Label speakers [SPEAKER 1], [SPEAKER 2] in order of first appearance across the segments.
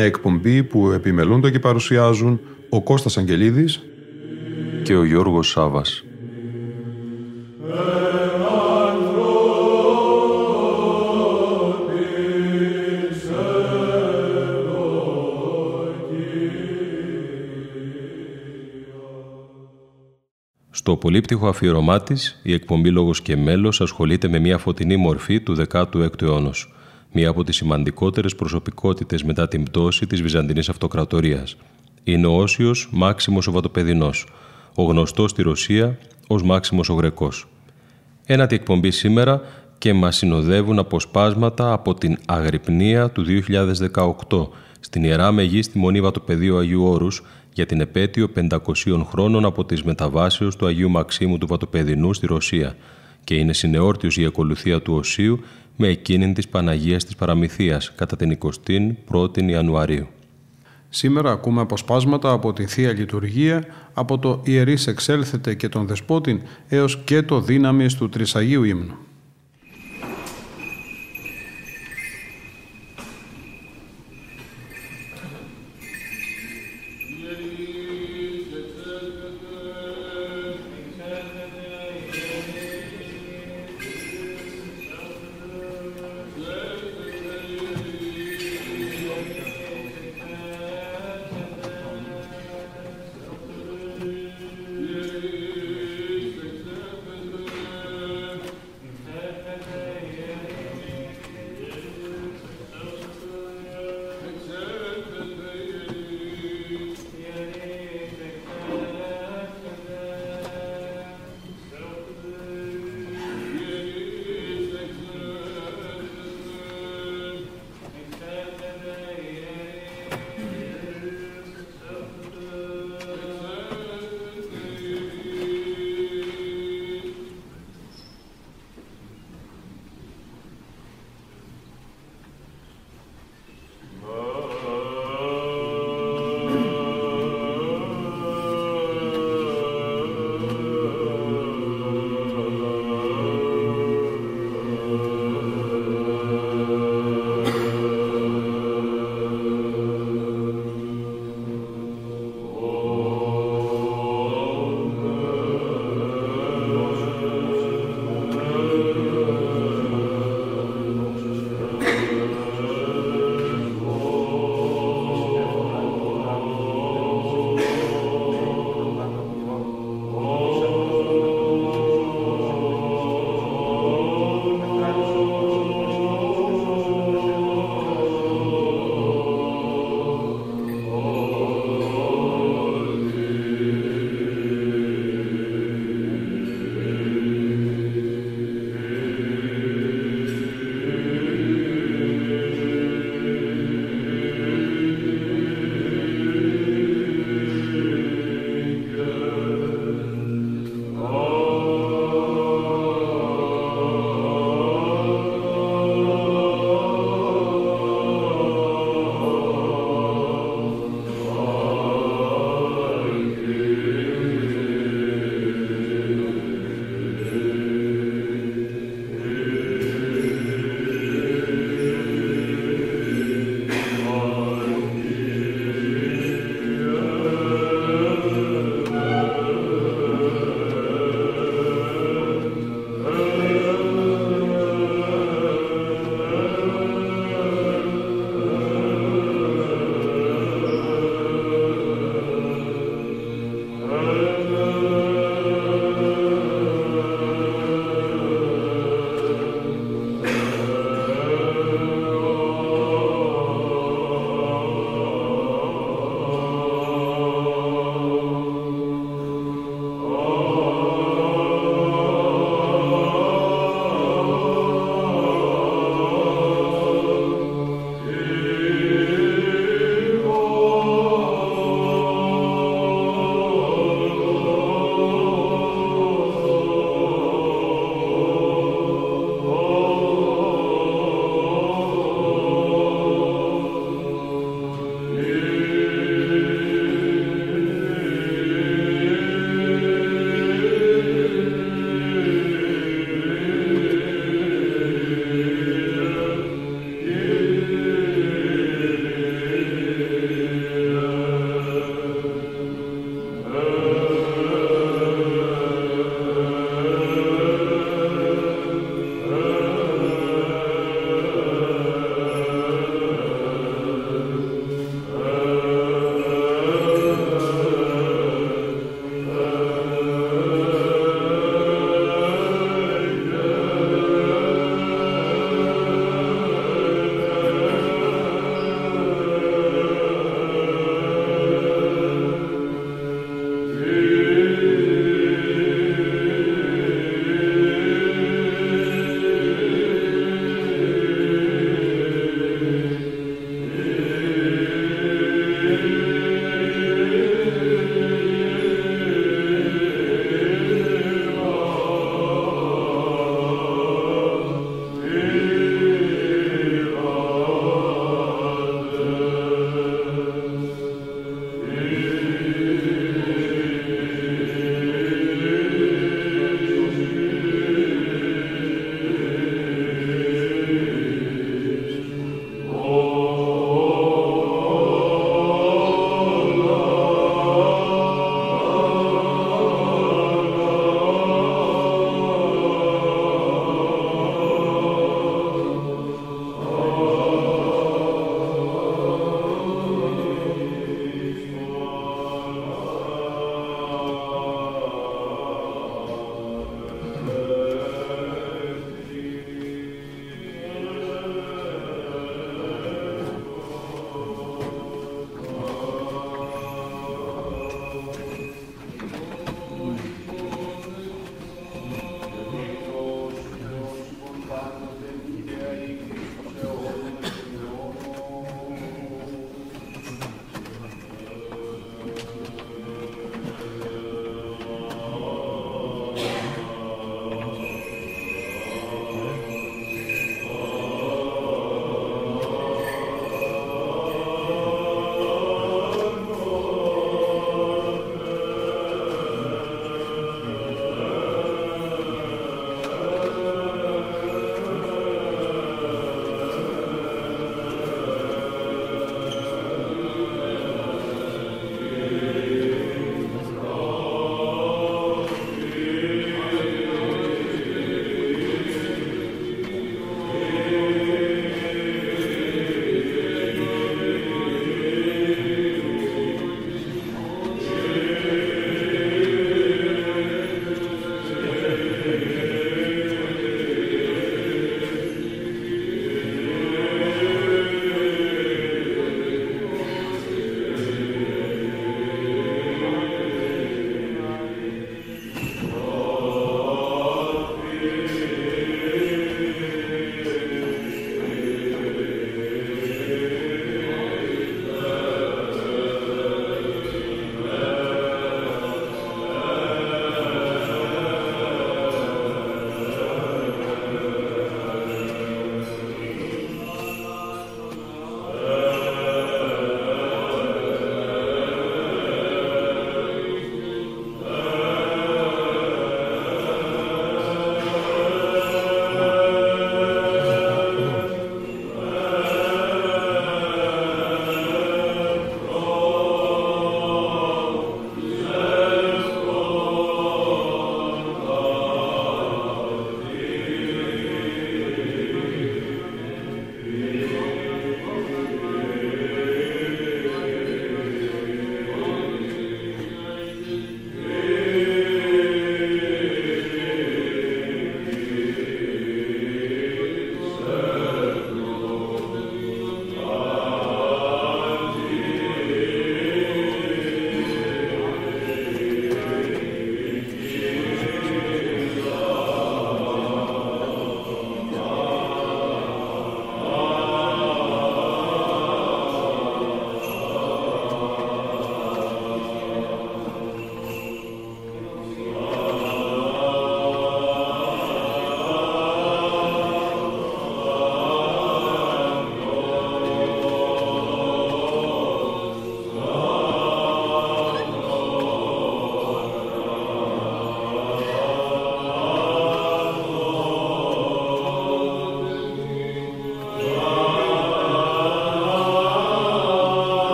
[SPEAKER 1] Μια εκπομπή που επιμελούνται και παρουσιάζουν ο Κώστας Αγγελίδης και ο Γιώργος Σάβας. Στο πολύπτυχο αφιερωμά της, η εκπομπή Λόγος και Μέλος ασχολείται με μια φωτεινή μορφή του 16ου αιώνα, μία από τις σημαντικότερες προσωπικότητες μετά την πτώση της Βυζαντινής Αυτοκρατορίας. Είναι ο Όσιος Μάξιμος ο Βατοπεδινός, ο γνωστός στη Ρωσία ως Μάξιμος ο Γρεκός. Ένατη εκπομπή σήμερα και μας συνοδεύουν αποσπάσματα από την Αγρυπνία του 2018 στην Ιερά Μεγή στη Μονή Βατοπεδίου Αγίου Όρους για την επέτειο 500 χρόνων από τις μεταβάσεως του Αγίου Μαξίμου του Βατοπεδινού στη Ρωσία και είναι συνεόρτιος η ακολουθία του Οσίου με εκείνη της Παναγίας της Παραμυθίας κατά την 21η Ιανουαρίου. Σήμερα ακούμε αποσπάσματα από τη Θεία Λειτουργία, από το «Ιερείς εξέλθετε και τον Δεσπότη, έως και το «Δύναμις του Τρισαγίου Ύμνου».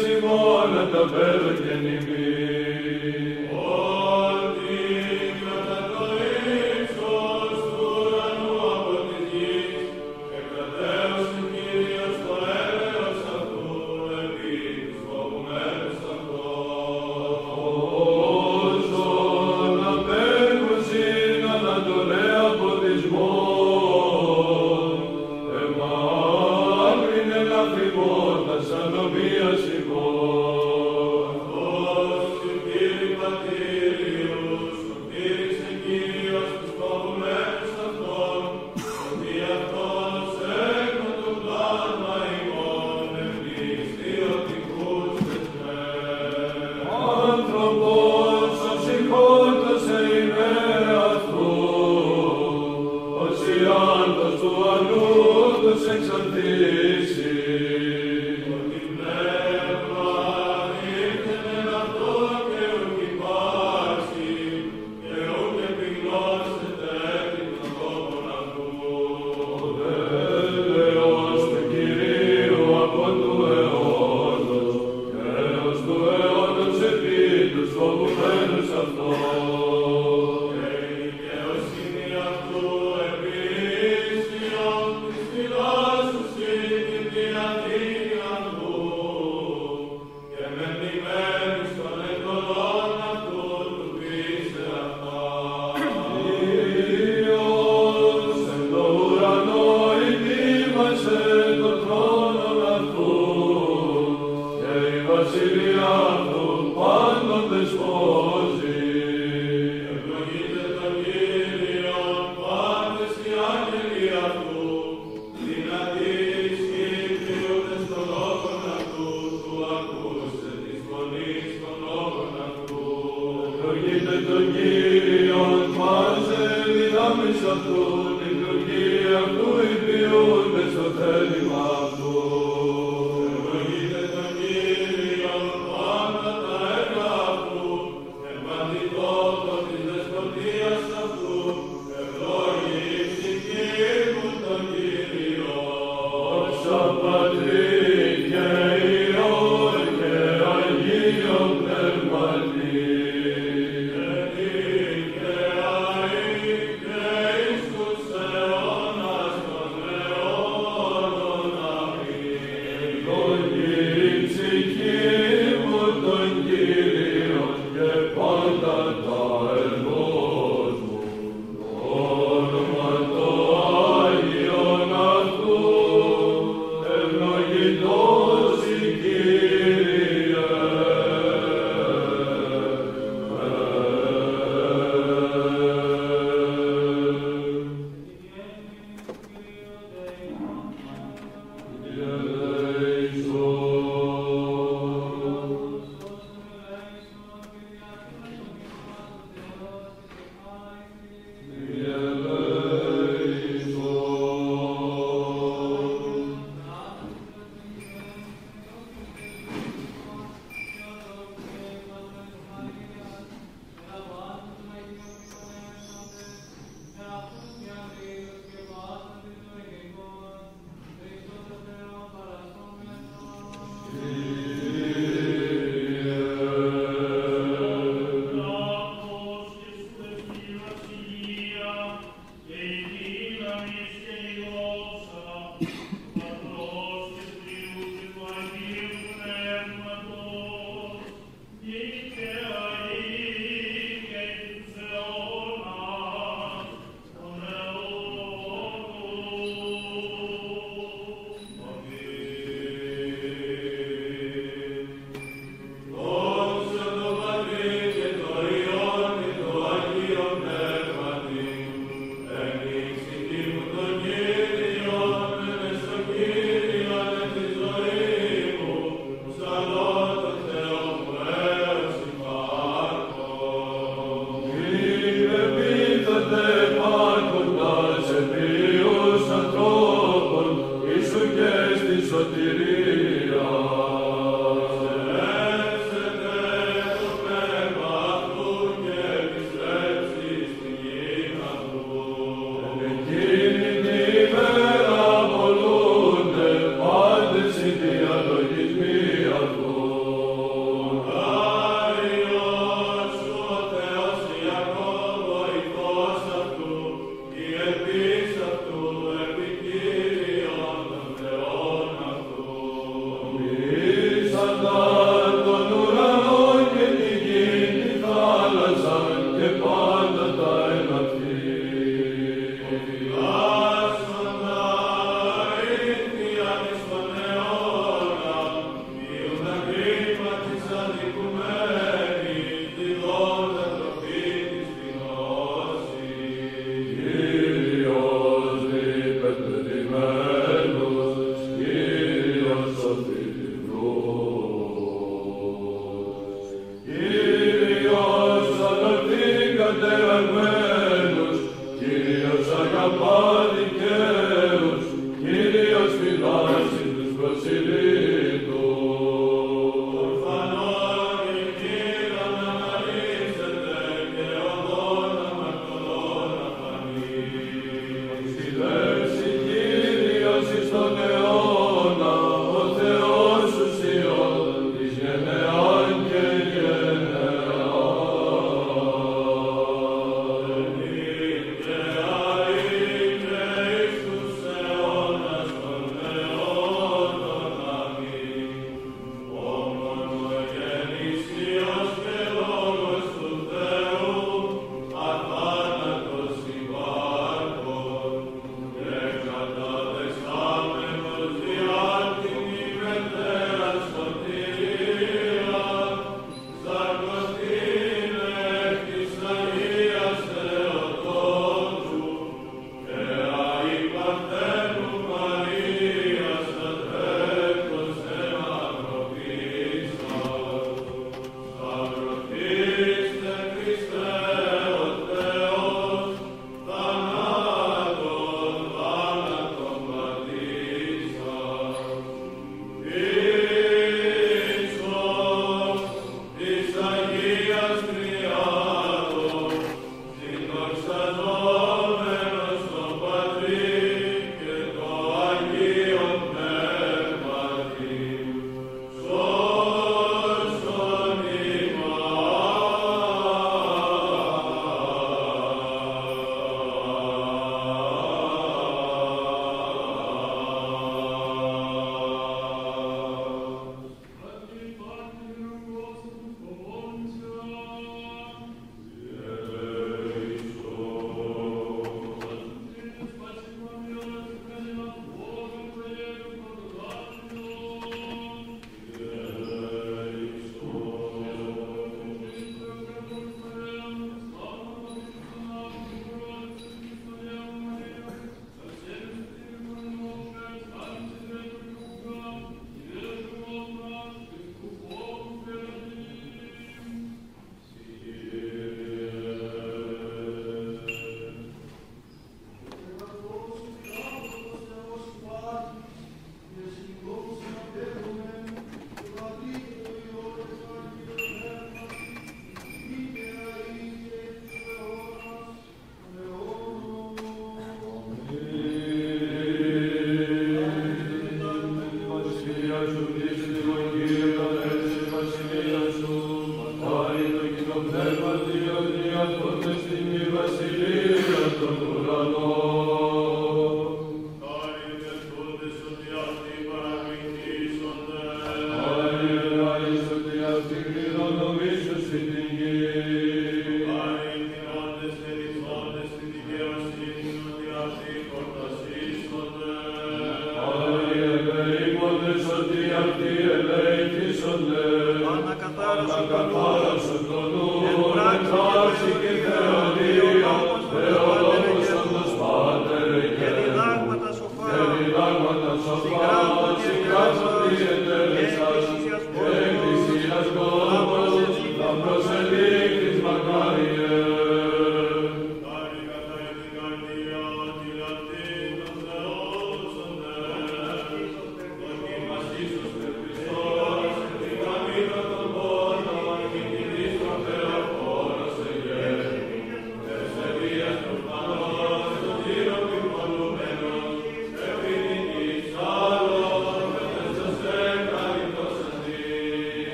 [SPEAKER 2] χειμώνα τα βέλα και νημί.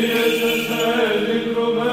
[SPEAKER 3] Kyrie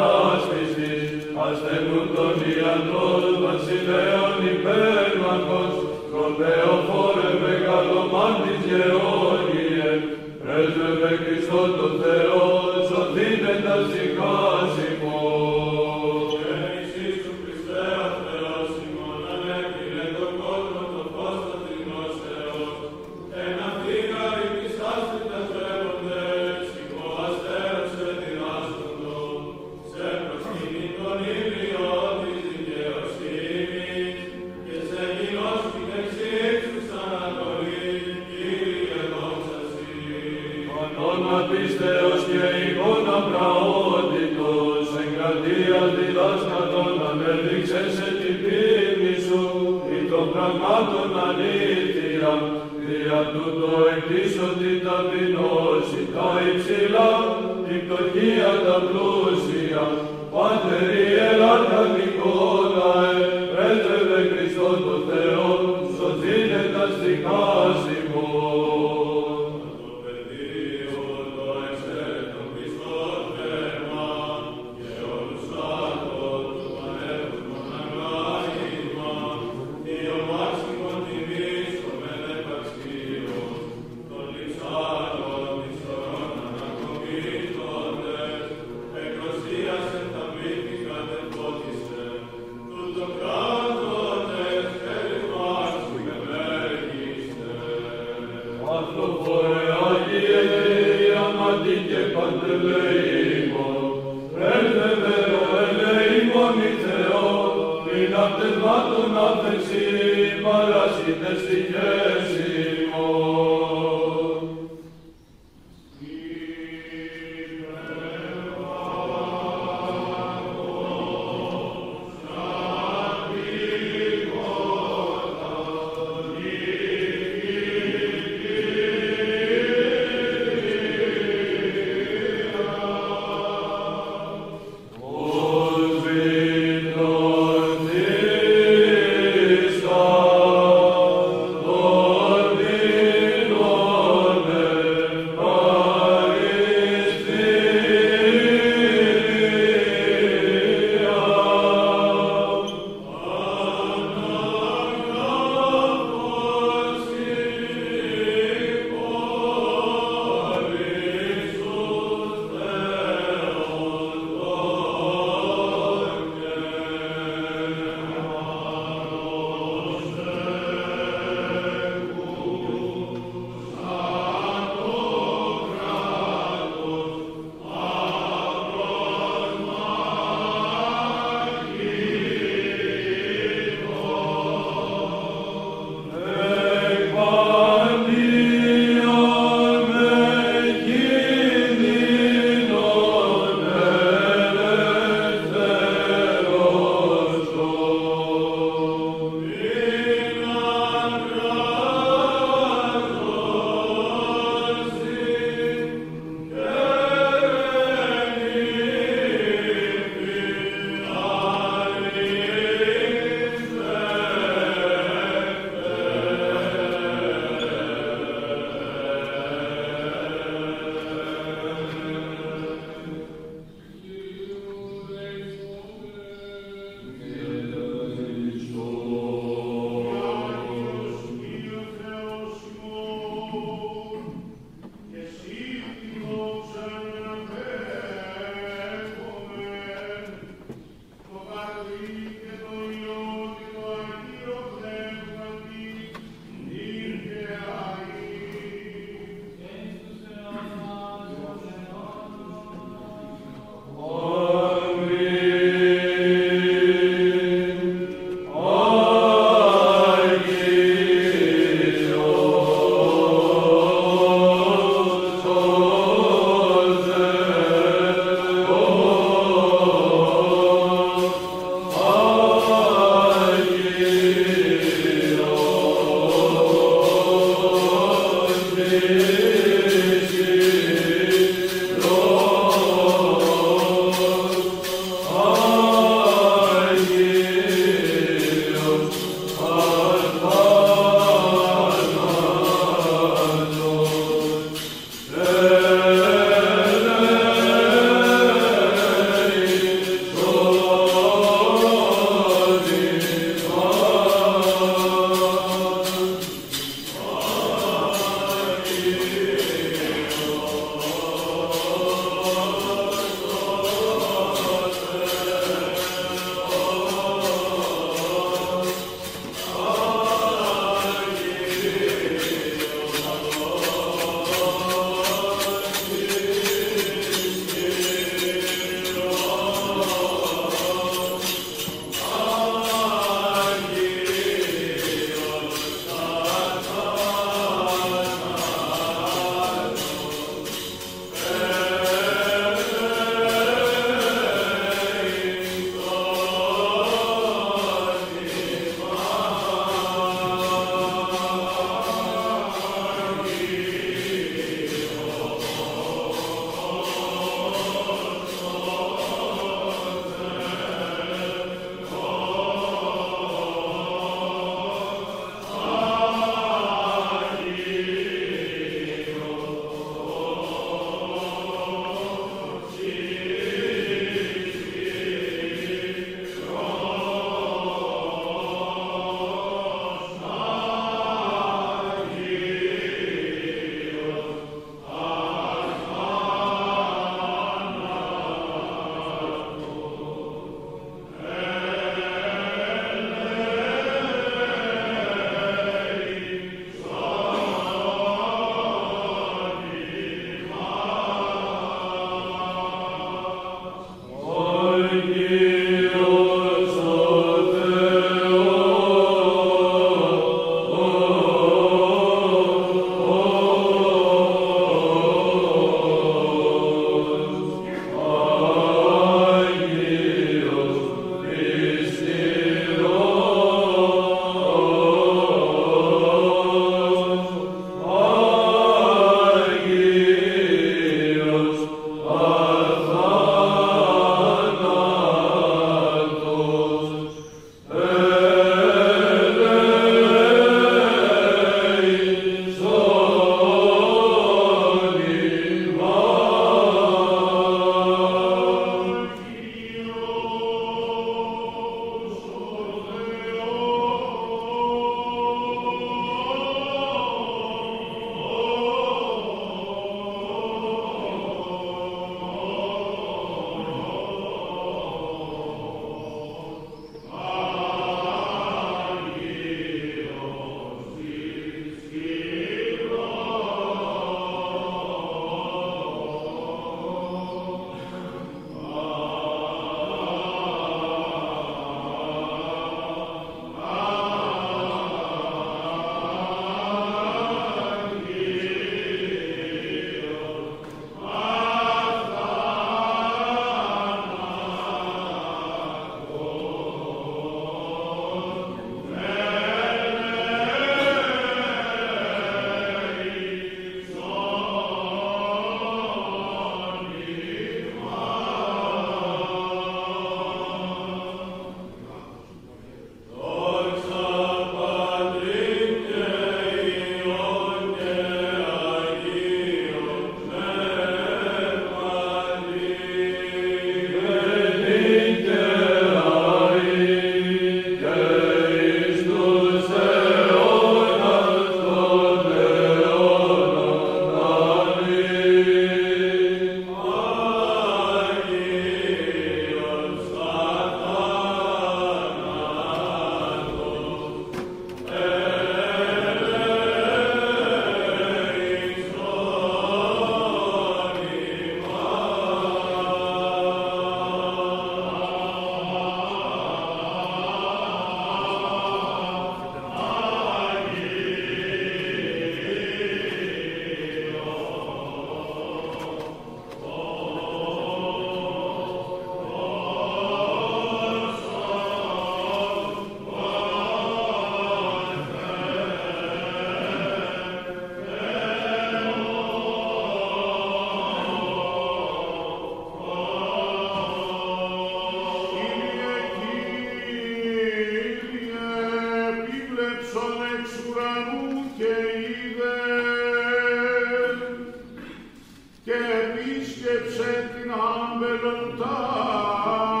[SPEAKER 3] επίσκεψε την άμπελον ταύτη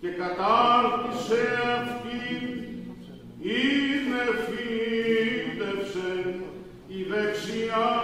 [SPEAKER 3] και κατάρτισε αυτή είναι φύτευσε η δεξιά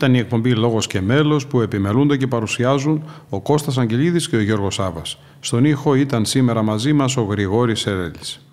[SPEAKER 4] Ήταν η εκπομπή Λόγος και Μέλος που επιμελούνται και παρουσιάζουν ο Κώστας Αγγελίδης και ο Γιώργος Σάβας. Στον ήχο ήταν σήμερα μαζί μας ο Γρηγόρης Σερέλης.